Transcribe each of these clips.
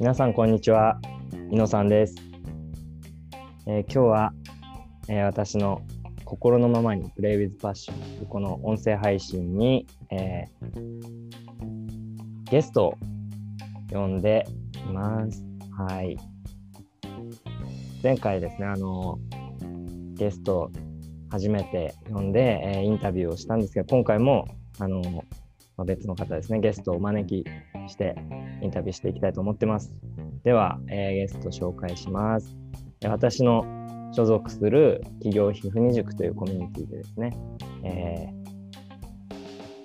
皆さんこんにちは。井野さんです、えー今日は、えー私の心のままに Play with Passion この音声配信に、えーゲストを呼んでいます。はい。前回ですねあのゲスト初めて呼んで、えインタビューをしたんですけど今回もあの、別の方ですねゲストをお招きしてインタビューしていきたいと思ってます。では、えーゲスト紹介します。えー私の所属する企業ひふみ塾というコミュニティでですね、え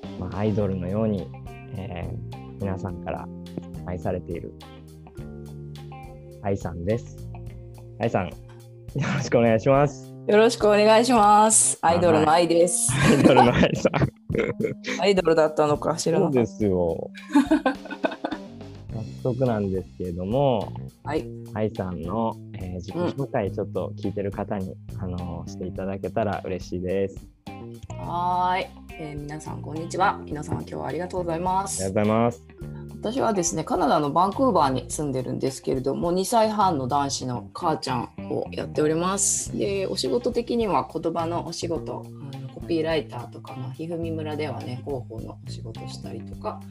ーまあ、アイドルのように、えー皆さんから愛されている愛さんです。愛さん、よろしくお願いします。よろしくお願いします。アイドルの愛です。アイドルの愛さん。アイドルだったのか知らそうでなかっすよ。早速なんですけれども、た。はい。愛さんの、えー自己紹介ちょっと聞いてる方に、あのーしていただけたら嬉しいです。はーい、えー皆さんこんにちは。皆さん今日はありがとうございまありがとうす。ございます。私はですね、カナダのバンクーバーに住んでるんですけれども、2歳半の男子の母ちゃんをやっております。で、お仕事的には言葉のお仕事、あのコピーライターとか、まあ、ひふみ村ではね、広報のお仕事したりとか、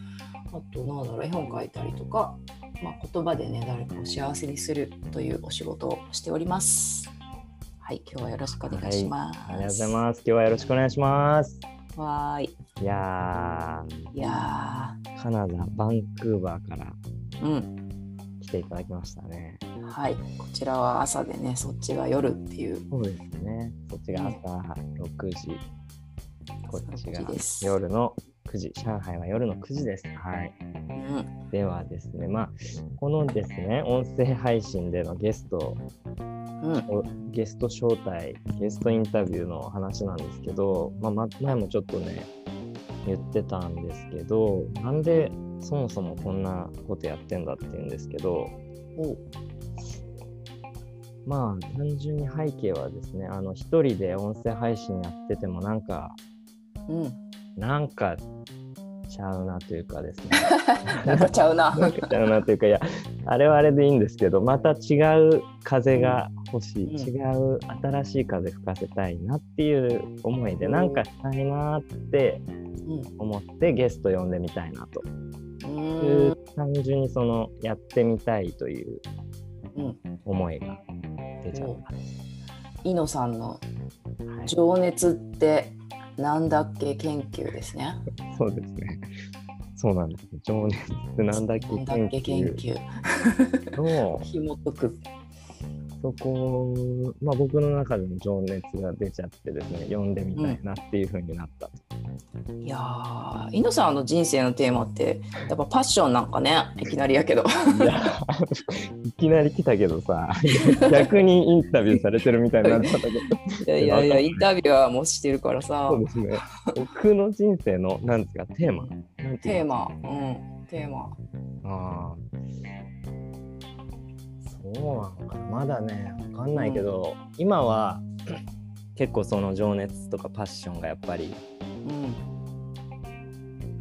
あと、なんだろう、絵本書いたりとか、まあ、言葉でね、誰かを幸せにするというお仕事をしております。はい、今日はよろしくお願いします。ありがとうございます。今日はよろしくお願いします。わーい。いやいやー、カナダ、バンクーバーからー、うん。来ていただきましたね。はい、こちらは朝でね、そっちが夜っていう。そうですね。そっちが朝6時、こっちが6時です夜の9時、上海は夜の9時です。はい。うん、ではですね、まあ、このですね、音声配信でのゲストうん、おゲスト招待、ゲストインタビューの話なんですけど、まあ、ま前もちょっとね、言ってたんですけど、なんでそもそもこんなことやってんだっていうんですけど、おまあ単純に背景はですね、あの一人で音声配信やっててもなんか、うん、なんかちゃうなというかですね、なんかちゃうな。なんかちゃうなというか、いや、あれはあれでいいんですけど、また違う風が欲しい、うん。違う新しい風吹かせたいなっていう思いで、なんかしたいなってうん、思ってゲスト呼んでみたいなと。ういう、ん、単純にそのやってみたいといううん、思いが出ちゃった。イノさんのはい、情熱ってなんだっけ研究ですね。そうですね。そうなんです。情熱ってなんだっけなんだっけ研究。の 紐解く。そこ、まあ、僕の中での情熱が出ちゃってですね、読んでみたいなっていうふうになったと。いやー、イノさんの人生のテーマってやっぱパッションなんかね、いきなりやけど。いや、いきなり来たけどさ、逆にインタビューされてるみたいになっちゃったけど、いやいやいや、インタビューはもうしてるからさそう。ですね。僕の人生の、なんですか、テーマ？テーマ、うん、テーマ。ああ。そうなのかな。まだね、わかんないけど、今は 結構その情熱とかパッションがやっぱり、うん、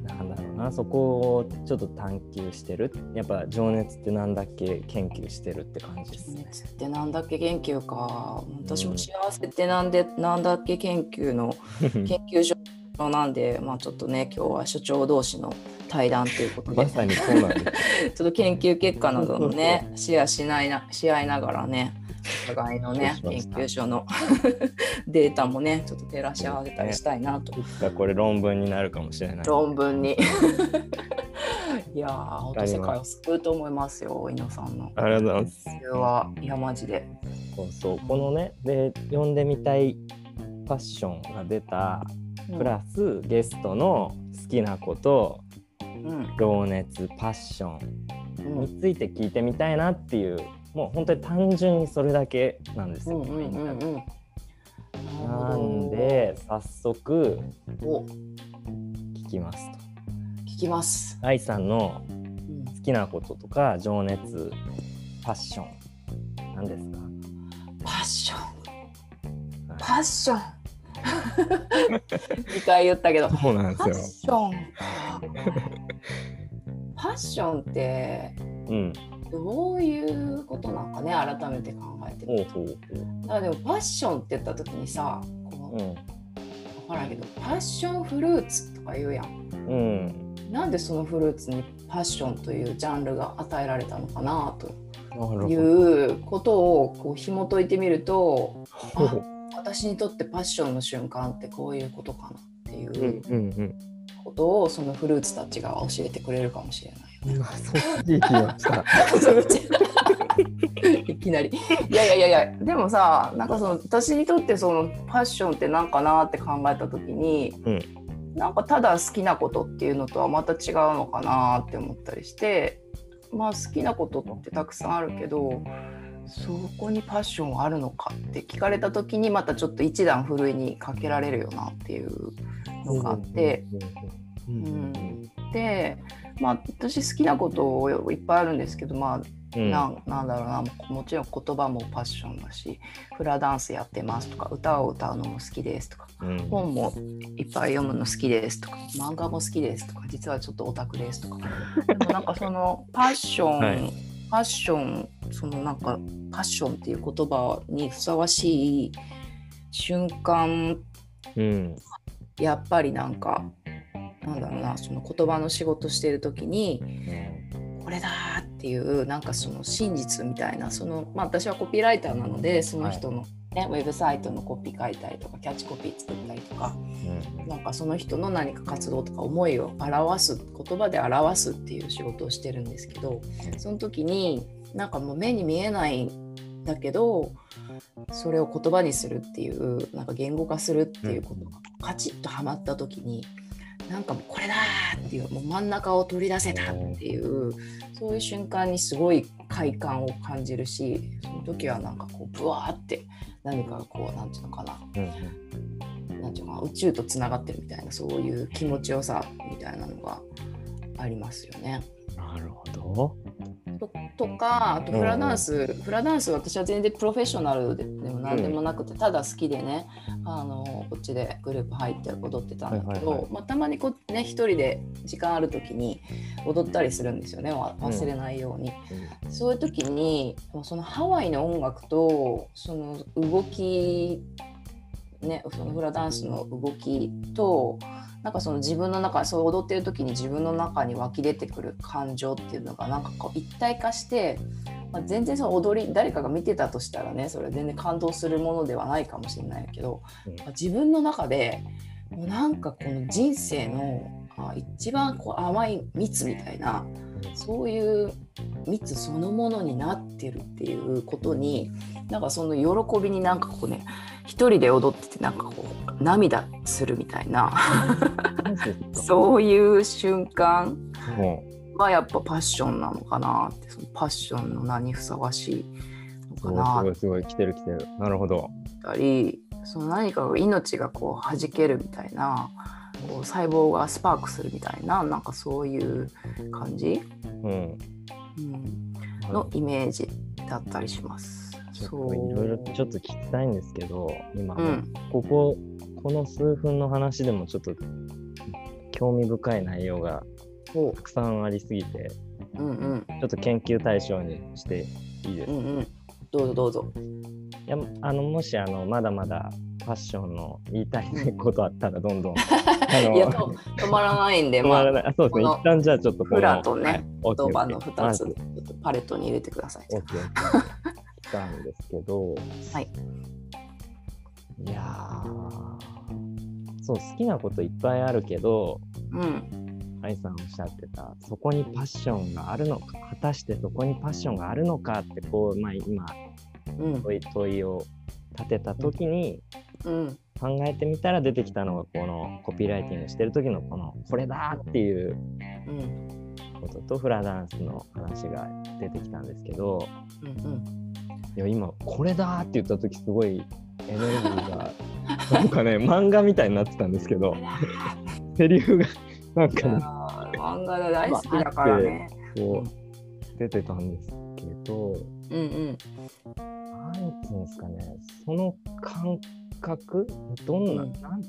なんだろうな、そこをちょっと探求してる。やっぱ情熱ってなんだっけ研究してるって感じですね。熱ってなんだっけ研究か。私も幸せってなんで、なんだっけ研究の 研究所なんで、まあちょっとね、今日は所長同士の対談ということで、まさにそうなんです。ちょっと研究結果などもね、シェアしないな、し合いながらね、お互いのね、研究所の データもね、ちょっと照らし合わせたりしたいなと。いつかこれ論文になるかもしれない。論文に。いやー、本当世界を救うと思いますよ、井野さんの。ありがとうございます。それは、いや、マジで。そうそう。このね、で、読んでみたいパッションが出た、プラスゲストの好きなこと、うん、情熱、パッションうん、について聞いてみたいなっていう、もう本当に単純にそれだけなんですよ。うん、うん、うん、うん。なんで、早速お、聞きますと。聞きます。愛さんのうん好きなこととか情熱パッション何ですか？パッション、はいパッション。2回言ったけど、そうなんですよ。ション。か。パッションってうん。どういうことなんかね改めて考えてみるだからでもファッションって言った時にさこう、う分からんけどパッションフルーツとか言うやん。うん。なんでそのフルーツにパッションというジャンルが与えられたのかなということをこう紐解いてみるとほう私にとってパッションの瞬間ってこういうことかなっていうことをそのフルーツたちが教えてくれるかもしれない。よね。いきなり。いやいやいやいやでもさなんかその私にとってそのパッションって何かなって考えた時に、うん。なんかただ好きなことっていうのとはまた違うのかなって思ったりしてまあ好きなことってたくさんあるけどそこにパッションはあるのかって聞かれた時にまたちょっと一段ふるいにかけられるよなっていうのがあって。うんうんでまあ私好きなこといっぱいあるんですけどまあうん。なんなんだろうなもちろん言葉もパッションだしフラダンスやってますとか歌を歌うのも好きですとかうん。本もいっぱい読むの好きですとか漫画も好きですとか実はちょっとオタクですとか。でもなんかそのパッション、はいファッションそのなんかパッションっていう言葉にふさわしい瞬間うんやっぱりなんかなんだろうなその言葉の仕事してる時にこれだっていうなんかその真実みたいなその、まあ、私はコピーライターなのでその人の、ねウェブサイトのコピー書いたりとかキャッチコピー作ったりとかうん。なんかその人の何か活動とか思いを表す言葉で表すっていう仕事をしてるんですけどその時になんかもう目に見えないんだけどそれを言葉にするっていうなんか言語化するっていうことがカチッとはまった時になんかもうこれだっていうもう真ん中を取り出せたっていうそういう瞬間にすごい快感を感じるしその時はなんかこうブワーって何かこう何て言うのかなうんなんていうか宇宙とつながってるみたいなそういう気持ちよさみたいなのがありますよね。なるほど。ととかあとフラダンス、フラダンス私は全然プロフェッショナルででも何でもなくて、ただ好きでねあのこっちでグループ入って踊ってたんだけど、はいはいはい。まあ、たまにこうね一人で時間ある時に踊ったりするんですよねわ忘れないように。そういう時にそのハワイの音楽とその動きねそのフラダンスの動きとなんかその自分の中そう踊ってる時に自分の中に湧き出てくる感情っていうのがなんかこう一体化して、まあ、全然その踊り誰かが見てたとしたらねそれは全然感動するものではないかもしれないけど、うん。まあ自分の中でもうなんかこの人生のあ一番こう甘い蜜みたいなそういう蜜そのものになってるっていうことになんかその喜びになんかこうね一人で踊っててなんかこう涙するみたいなそういう瞬間もはやっぱパッションなのかなってそのパッションの名にふさわしいのかなうすごいすごい来てる来てる。なるほど。ったりその何かが命がこう弾けるみたいなこう細胞がスパークするみたいななんかそういう感じ、うん。うん、のイメージだったりします。いろいろちょっと聞きたいんですけど、今、うん。ここ、この数分の話でもちょっと興味深い内容がほたくさんありすぎて、ううんうん。ちょっと研究対象にしていいですか、うんうん。どうぞどうぞ。いやあのもしあのまだまだファッションの言いたいことあったらどんどん いやと止まらないんで、止まらまあ、ない。あそうですね。一旦じゃあちょっとこのフラとね言葉のオッケー。2つパレットに入れてください。来たんですけどはい。いやーそう好きなこといっぱいあるけどうん。愛さんおっしゃってたそこにパッションがあるのか果たしてそこにパッションがあるのかってこう、まあ、今うん。問い問いを立てた時にうん考えてみたら出てきたのがこのコピーライティングしてる時のこのこれだっていううん。こととフラダンスの話が出てきたんですけどうんうん。いや今これだって言った時すごいエネルギーが なんかね漫画みたいになってたんですけど セリフがなんかね漫画が大好きだからね。こう出てたんですけどうんうん。なんていうんですかね。その感覚どんな、うんなん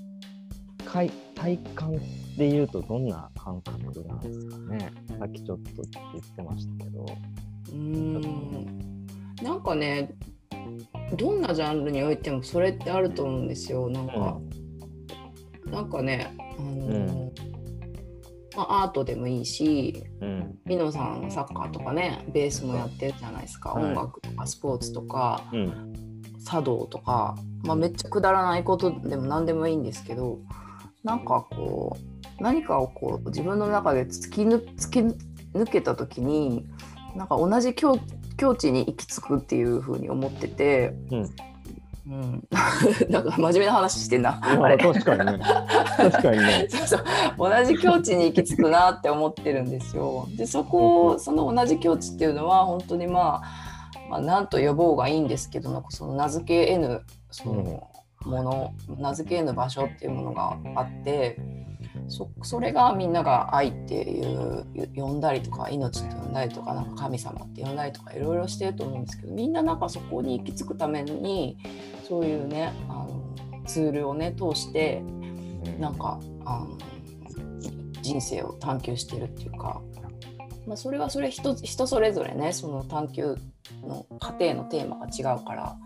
かい体感で言うとどんな感覚なんですかね。さっきちょっと言ってましたけど。うん。なんかねどんなジャンルにおいてもそれってあると思うんですよ。なんか、うん、なんかねあの、うんまあ、アートでもいいし、うん、ミノさんサッカーとかねベースもやってるじゃないですか、はい、音楽とかスポーツとか、うん、茶道とか、まあ、めっちゃくだらないことでも何でもいいんですけどなんかこう何かをこう自分の中で突き抜けた時になんか同じ境境地に行き着くっていうふうに思ってて、うんうん、なんか真面目な話してんな。あれ確かにね。確かにね そうそう。同じ境地に行き着くなって思ってるんですよ。で、そこ、その同じ境地っていうのは、本当にまあ、まあ、なんと呼ぼうがいいんですけど、なんかその名付け得ぬ、そのもの、名付け得ぬ場所っていうものがあって、そそれがみんなが愛っていう呼んだりとか命って呼んだりとかなんか神様って呼んだりとかいろいろしてると思うんですけどみんななんかそこに行き着くためにそういうねあのツールをね通してなんかあの人生を探求してるっていうか、まあ、それはそれ人人それぞれねその探求の過程のテーマが違うから。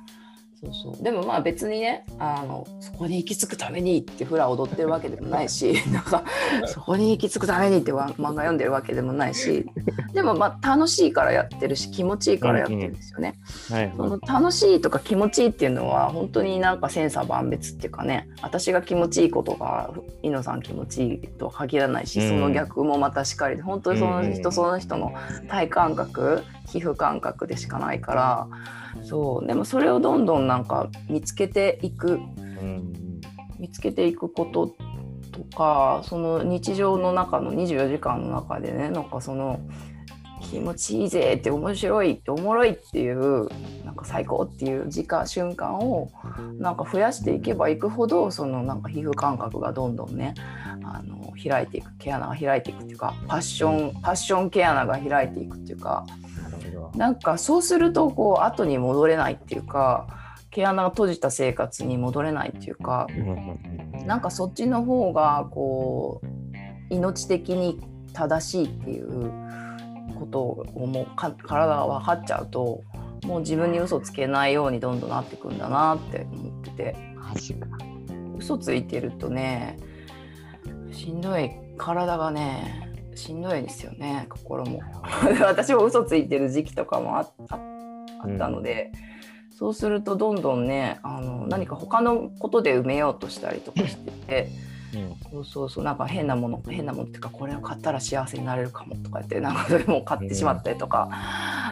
そうそう。でもまあ別にねあのそこに行き着くためにってフラ踊ってるわけでもないし なんかそこに行き着くためにって漫画読んでるわけでもないしでもまあ楽しいからやってるし気持ちいいからやってるんですよね。はい、その楽しいとか気持ちいいっていうのは本当になんか千差万別っていうかね私が気持ちいいことが猪野さん気持ちいいとは限らないしその逆もまたしっかり本当にその人その人の体感覚皮膚感覚でしかないから。そうでもそれをどんどんなんか見つけていく、うん、見つけていくこととかその日常の中の24時間の中でねなんかその気持ちいいぜって面白いっておもろいっていうなんか最高っていう時間瞬間をなんか増やしていけばいくほどそのなんか皮膚感覚がどんどんねあの開いていく毛穴が開いていくっていうかパッションパッション毛穴が開いていくっていうかなんかそうするとこう後に戻れないっていうか毛穴が閉じた生活に戻れないっていうかなんかそっちの方がこう命的に正しいっていうことをもう体が分かっちゃうともう自分に嘘つけないようにどんどんなっていくんだなって思ってて。嘘ついてるとねしんどい体がねしんどいですよね心も。私も嘘ついてる時期とかもあったので、うん、そうするとどんどんねあの何か他のことで埋めようとしたりとかしてて。うん、そうそうそう。なんか変なもの変なものっていうかこれを買ったら幸せになれるかもとか言ってなんかそれも買ってしまったりとか、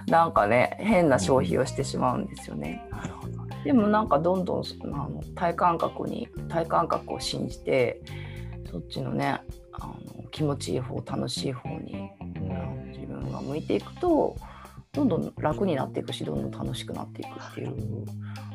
うん、なんかね変な消費をしてしまうんですよね。なるほどでもなんかどんどんあの体感覚に体感覚を信じてそっちのねあの気持ちいい方楽しい方に、うん、自分が向いていくとどんどん楽になっていくしどんどん楽しくなっていくっていう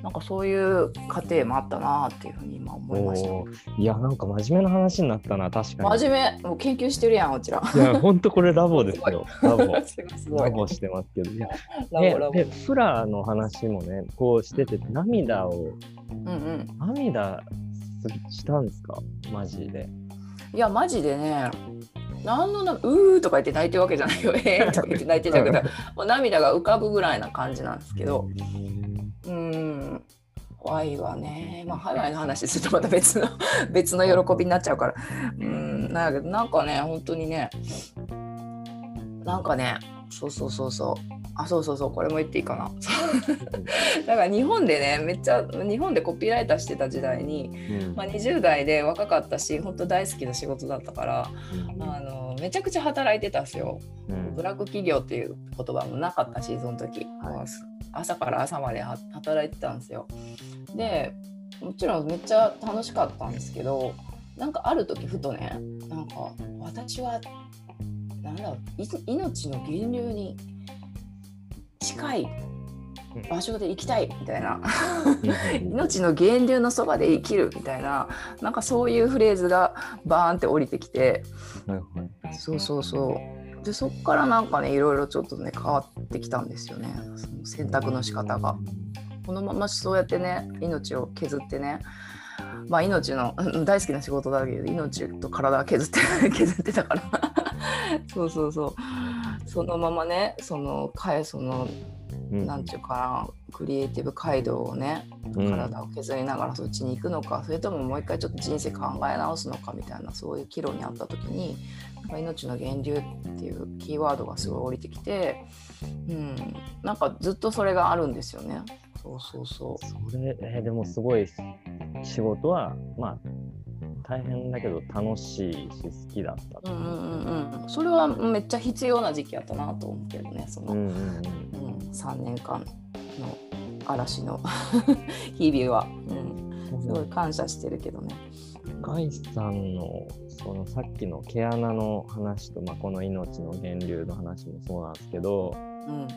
なんかそういう過程もあったなっていうふうに今思いました。いやなんか真面目な話になったな確かに。真面目。もう研究してるやんこちら。いや本当これラボですよ。ラボ。ラボしてますけど。いやラボラボ。でフラの話もねこうしてて涙を、うんうん、涙したんですか？マジで。いやマジでね何のなうーとか言って泣いてるわけじゃないよえーとか言って泣いてるけど もう涙が浮かぶぐらいな感じなんですけど。うん。ワイはね。まあハワイの話するとまた別の 別の喜びになっちゃうから。うん。なんだけどなんかね本当にね。なんかねそうそうそうそうあそうそうそうこれも言っていいかな。だから日本でねめっちゃ日本でコピーライターしてた時代に、うん、まあ、20代で若かったし本当大好きな仕事だったから、うん、あのめちゃくちゃ働いてたんですよ、うん、ブラック企業っていう言葉もなかったしその時、はい、朝から朝まで働いてたんですよ。でもちろんめっちゃ楽しかったんですけどなんかある時ふとねなんか私はなんだ命の源流に近い。場所で生きたいみたいな。命の源流のそばで生きるみたいな。なんかそういうフレーズがバーンって降りてきて、そうそうそう。でそっからなんかねいろいろちょっとね変わってきたんですよね。その選択の仕方が。このままそうやってね命を削ってね。まあ命の 大好きな仕事だけど命と体は削って削ってたから。そうそうそうそのままねそのかえそのうんなんていうかなクリエイティブ街道をねうん体を削りながらそっちに行くのか、それとももう一回ちょっと人生考え直すのかみたいなそういう岐路にあった時になんか命の源流っていうキーワードがすごい降りてきて、うん、なんかずっとそれがあるんですよね。そうそうそう。それ、えーでもすごい仕事はまあ大変だけど楽しいし好きだったうんうんうんうん、それはめっちゃ必要な時期やったなと思うけどねその、うんうんうん。3年間の嵐の 日々は、うん、すごい感謝してるけどね。ガイさんのそのさっきの毛穴の話と、まあ、この命の源流の話もそうなんですけどうん。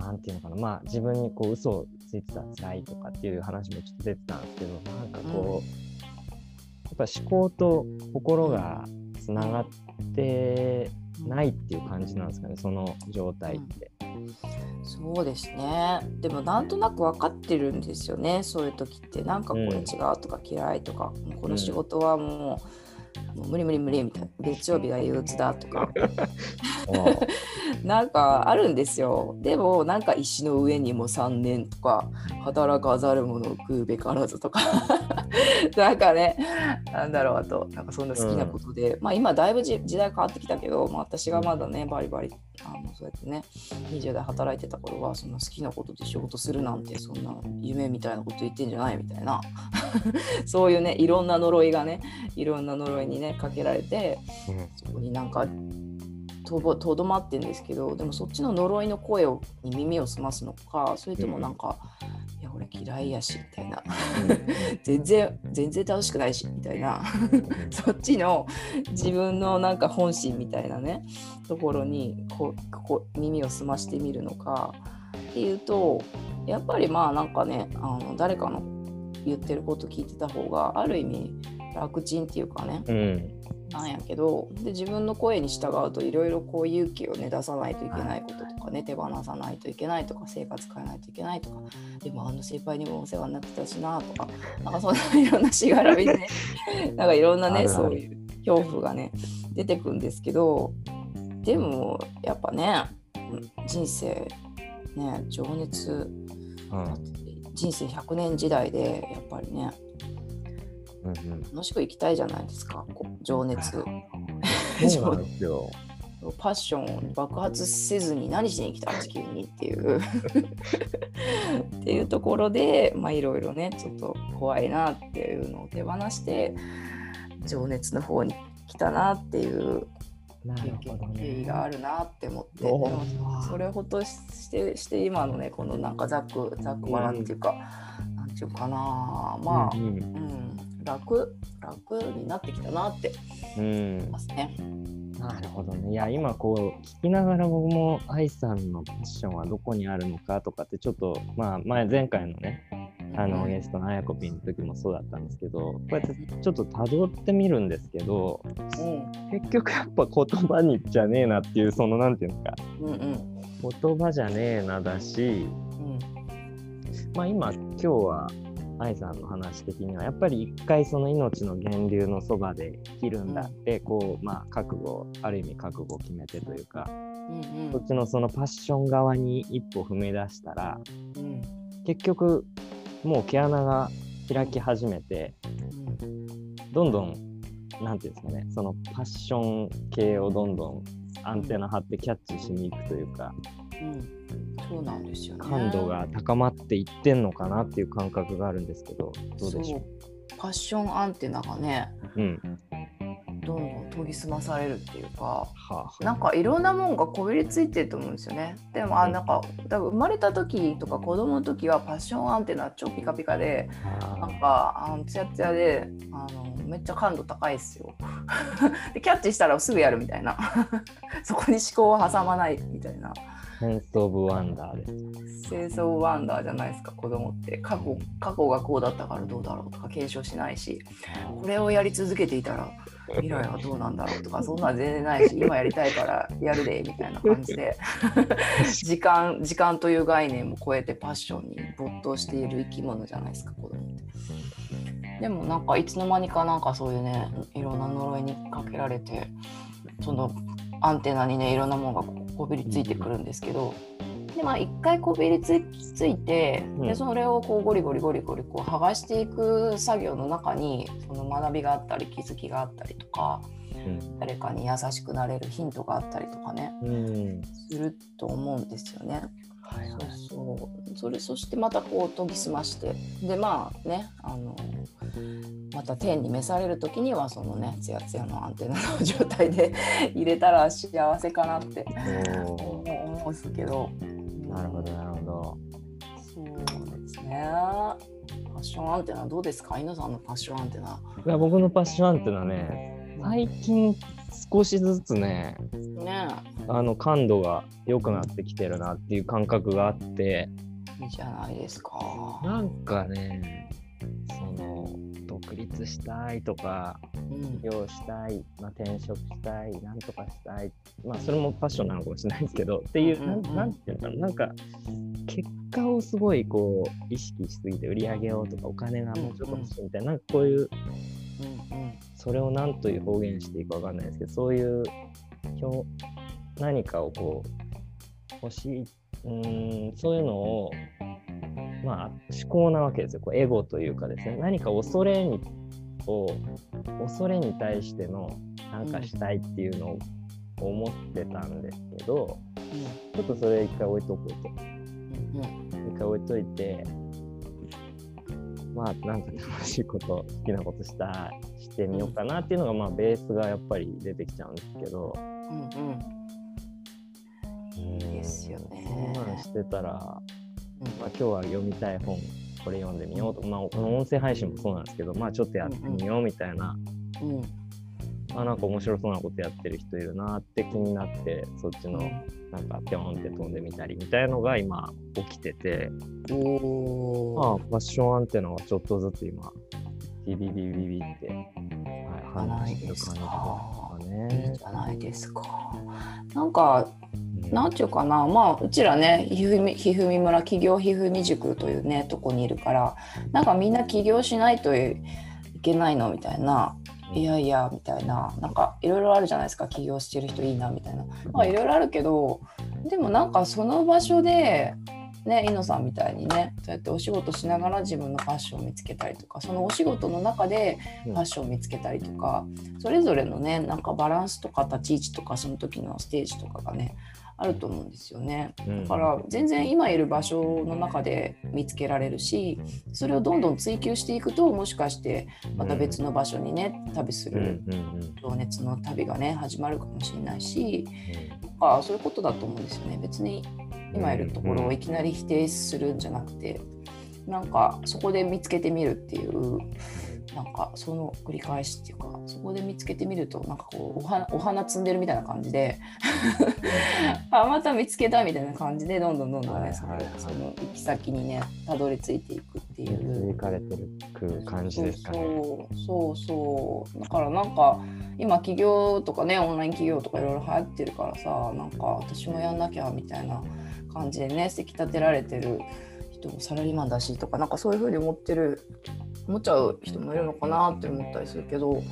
なんていうのかな。まあ自分にこう嘘をついてたら辛いとかっていう話もちょっと出てたんですけどなんかこう、やっぱ思考と心がつながってないっていう感じなんですかねその状態って。そうですね。でもなんとなく分かってるんですよねそういう時って。なんかこれ違うとか嫌いとか、もうこの仕事はもう,、もう無理無理無理みたいな。月曜日が憂鬱だとか。なんかあるんですよ。でもなんか石の上にも3年とか働かざる者を食うべからずとか。なんかねなんだろうあとなんかそんな好きなことで、まあ今だいぶじ時代変わってきたけど、まあ、私がまだねバリバリあのそうやってね20代働いてた頃はそんな好きなことで仕事するなんてそんな夢みたいなこと言ってんじゃないみたいな。そういうねいろんな呪いがねいろんな呪いにねかけられてそこになんかとぼとどまってんですけどでもそっちの呪いの声をに耳を澄ますのかそれともなんか、いや俺嫌いやしみたいな。全然全然楽しくないしみたいな。そっちの自分のなんか本心みたいなねところにこうこう耳を澄ましてみるのかっていうとやっぱりまあなんかねあの誰かの言ってること聞いてた方がある意味楽ちんっていうかね。うん。なんやけどで自分の声に従うといろいろこう勇気をね出さないといけないこととかね手放さないといけないとか生活変えないといけないとか。でもあの先輩にもお世話になってたしなとかなんかそんないろんなしがらみで。ね なんかいろんなねそういう恐怖がね出てくんですけどでもやっぱね人生ね情熱うん。人生100年時代でやっぱりねうんうん。楽しく生きたいじゃないですか。情熱 そうなんですよ。パッションを爆発せずに何しに来た地球にっていう。っていうところでまあいろいろねちょっと怖いなっていうのを手放して情熱の方に来たなっていうな経緯ね。があるなって思って。でおもーそれほどしてして今のねこのなんかざっくざっくばっていうか、なんていうかな。まあ、うん。うん、楽楽になってきたなってうん。思いますね。なるほどね。いや、今こう、聞きながら僕も愛さんのパッションはどこにあるのかとかって、ちょっと、まあ、前、前回のね、あの、ゲストのあやこぴんの時もそうだったんですけど、こうやってちょっと辿ってみるんですけど、うん。結局やっぱ言葉にじゃねえなっていう、その、なんていうんですか、うんうん。言葉じゃねえなだし、うん。まあ今、今日は、愛さんの話的にはやっぱり一回その命の源流のそばで生きるんだって、こうまあ覚悟ある意味覚悟を決めてというか、うんそっちのそのパッション側に一歩踏み出したらうん。結局もう毛穴が開き始めてうんどんどんなんていうんですかねそのパッション系をどんどんアンテナ張ってキャッチしに行くというかうんそうなんですよね。感度が高まっていってんのかなっていう感覚があるんですけどどうでしょう？そうパッションアンテナがねうんどんどん研ぎ澄まされるっていうかはあなんかいろんなもんがこびりついてると思うんですよね。でもあなんか多分生まれた時とか子供の時はパッションアンテナ超ピカピカでなあんかあのツヤツヤであのめっちゃ感度高いですよ。でキャッチしたらすぐやるみたいな そこに思考を挟まないみたいな。センス・オブ・ワンダーです。清掃ワンダーじゃないですか子供って過去過去がこうだったからどうだろうとか検証しないしこれをやり続けていたら未来はどうなんだろうとか そんなの全然ないし今やりたいからやるでみたいな感じで 時間時間という概念も超えてパッションに没頭している生き物じゃないですか子供って。でもなんかいつの間にかなんかそういうねいろんな呪いにかけられてそのアンテナにねいろんなものがこびりついてくるんですけど、でまあ一回こびりつついて、うん。でそれをこうゴリゴリゴリゴリこう剥がしていく作業の中にその学びがあったり気づきがあったりとかうん。誰かに優しくなれるヒントがあったりとかね。うん。すると思うんですよね。はいはい。そうそう。それそしてまたこう研ぎ澄まして。でまあねあのまた天に召される時にはそのねツヤツヤのアンテナの状態で 入れたら幸せかなってお思うんですけど。ーなるほどなるほど。そうですね。ファッションアンテナどうですか？犬さんのファッションアンテナ。いや僕のパッションアンテナね最近少しずつねね。あの感度が良くなってきてるなっていう感覚があって。いいじゃないですか。なんかねその独立したいとかうん。起業したい、まあ、転職したいなんとかしたいまあそれもファッションなのかもしれないですけどっていう、うんうんうん。なんなんていうななんか結果をすごいこう意識しすぎて売り上げをとかお金がもうちょっと欲しいみたいな,、なんかこういうそれを何という表現していいかわかんないですけどそういう表何かをこう欲しいうーんそういうのをまあ思考なわけですよ。こうエゴというかですね。何か恐れにを恐れに対してのなんかしたいっていうのを思ってたんですけど、ちょっとそれ一回置いとこうと。一回置いといてまあなんか楽しいこと好きなことしたしてみようかなっていうのがまあベースがやっぱり出てきちゃうんですけど、うんうん。うんですよね。そんなんしてたら、まうん。あ、今日は読みたい本これ読んでみようと。か、まあ、この音声配信もそうなんですけどまあちょっとやってみようみたいな、うんあなんか面白そうなことやってる人いるなって気になってそっちのうんなんかピョンって飛んでみたりみたいのが今起きてて。おー。まあ、ファッションアンテナはちょっとずつ今、ビビビビビって、はい、ないですかね。じゃないですか。なんか、うんなんていうかな、まあ、うちらね、ひふみ、ひふみ村企業ひふみ塾というね、とこにいるから。なんかみんな起業しないといけないのみたいな。いやいやみたいななんかいろいろあるじゃないですか起業してる人いいなみたいなまあいろいろあるけどでもなんかその場所でね、イノさんみたいにねそうやってお仕事しながら自分のファッションを見つけたりとかそのお仕事の中でファッションを見つけたりとか、それぞれのねなんかバランスとか立ち位置とかその時のステージとかがねあると思うんですよね。うん。だから全然今いる場所の中で見つけられるしそれをどんどん追求していくともしかしてまた別の場所にね旅するうん情熱の旅がね始まるかもしれないしあそういうことだと思うんですよね。別に今いるところをいきなり否定するんじゃなくてなんかそこで見つけてみるっていうなんかその繰り返しっていうかそこで見つけてみるとなんかこうお花お花摘んでるみたいな感じで あまた見つけたみたいな感じでどんどんどんどんね、はいはいはいその行き先にねたどり着いていくっていう。導かれてるく感じですかね。そうそうそうだからなんか今起業とかねオンライン企業とかいろいろ流行ってるからさなんか私もやんなきゃみたいな感じでねせき立てられてる人もサラリーマンだしとかなんかそういうふうに思ってる思っちゃう人もいるのかなって思ったりするけど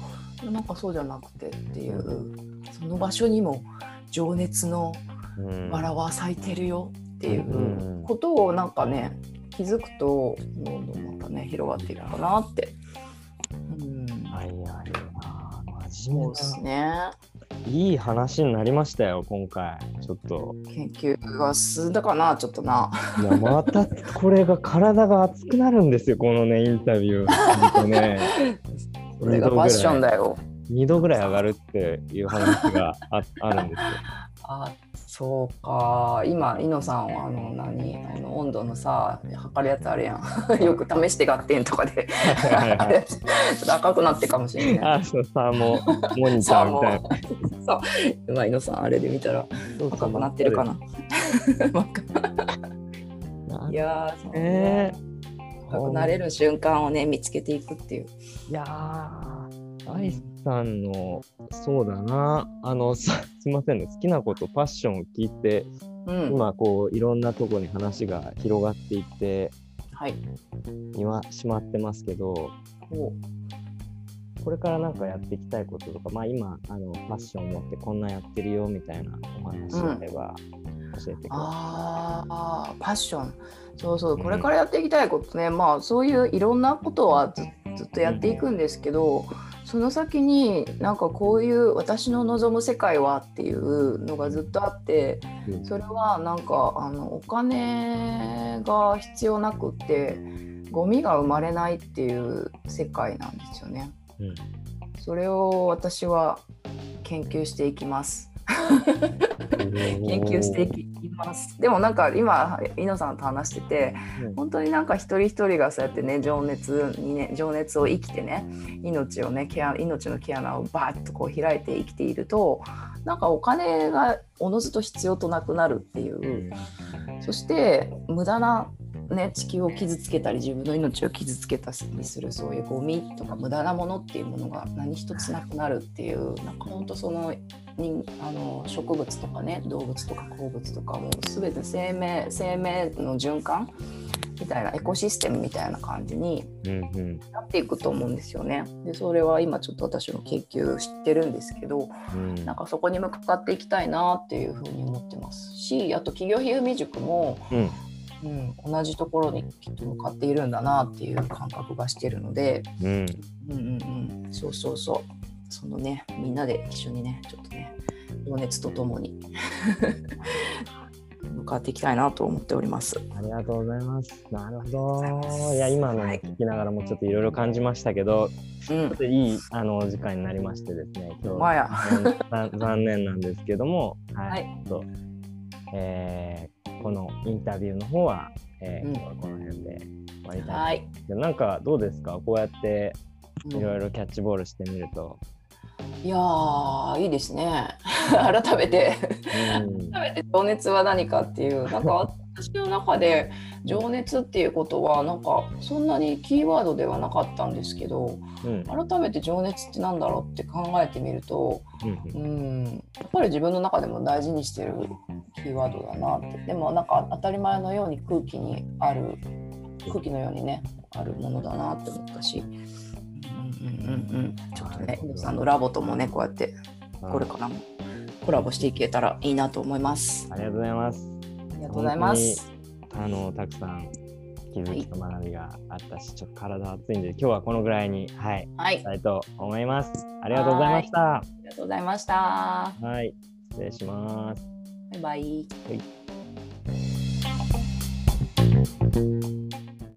なんかそうじゃなくてっていうその場所にも情熱のうんバラは咲いてるよっていうことをなんかね気づくとどんどんまたね広がっていくかなって。うんはい、あるな。真そうで面目すね。ないい話になりましたよ、今回。ちょっと。研究が進んだかなちょっとな。いや、またこれが体が熱くなるんですよ、このね、インタビュー。ね。これがファッションだよ。2度ぐらい上がるっていう話があ あるんですよ。あそうか今イノさんはあの何？あの温度のさ測るやつあるやん よく試して合点とかでちょっと赤くなってるかもしれない。あ、そう、サーモモニターみたいな。うそう。今イノさんあれで見たら赤くなってるかな。いやーそうえ赤くなれる瞬間をね見つけていくっていう。ー、いやー、アイスさんの、そうだな、あの、さすみませんね、好きなこと、パッションを聞いて、うん、今、こう、いろんなとこに話が広がっていって、はい。今、しまってますけど、おこれからなんかやっていきたいこととか、まあ、今あのファッションを持ってこんなやってるよみたいなお話があれば教えてください。ああパッション。そうそうこれからやっていきたいことね、まあそういういろんなことはずずっとやっていくんですけど、その先になんかこういう私の望む世界はっていうのがずっとあってうん。それはなんかあのお金が必要なくってゴミが生まれないっていう世界なんですよね。うんそれを私は研究していきます。研究していきます。でもなんか今井野さんと話しててうん本当になんか一人一人がそうやってね情熱にね情熱を生きてね命をねケア命の毛穴をバーッとこう開いて生きているとなんかお金がおのずと必要となくなるっていうそして無駄なね、地球を傷つけたり自分の命を傷つけたりするそういうゴミとか無駄なものっていうものが何一つなくなるっていうなんか本当その人あの植物とかね動物とか鉱物とかも全て生命生命の循環みたいなエコシステムみたいな感じになっていくと思うんですよね。でそれは今ちょっと私も研究してるんですけどうん。なんかそこに向かっていきたいなっていうふうに思ってますしあと企業秘未塾もうんうん、同じところにきっと向かっているんだなっていう感覚がしてるので、うん。うんうんうん、そうそうそう。そのねみんなで一緒にねちょっとね情熱とともに 向かっていきたいなと思っております。ありがとうございます。なるほど。いや、今のね聞きながらもちょっといろいろ感じましたけど、うちょっん、といいあのお時間になりましてですね、今日まあや。残残念なんですけども、はい、はい。えーこのインタビューの方は、えーうん。今日はこの辺で終わりたいはい、でなんかどうですか？こうやってうん。いろいろキャッチボールしてみると。いやーいいですね。改めて。うん。改めて情熱は何かっていうなんか私の中で情熱っていうことはなんかそんなにキーワードではなかったんですけどうん。改めて情熱ってなんだろうって考えてみるとうんうん。やっぱり自分の中でも大事にしてるキーワードだなって。でもなんか当たり前のように空気にある空気のようにねあるものだなって思ったし、うんうんうんうん、ちょっとね皆さんのラボともねこうやってこれからもコラボしていけたらいいなと思います。ありがとうございます。ありがとうございます。あのたくさん気づきと学びがあったし、ちょっと体熱いんで今日はこのぐらいにはいはい、あしたいと思います。ありがとうございました。りがとうございました。はい、失礼します。バイバイ。はい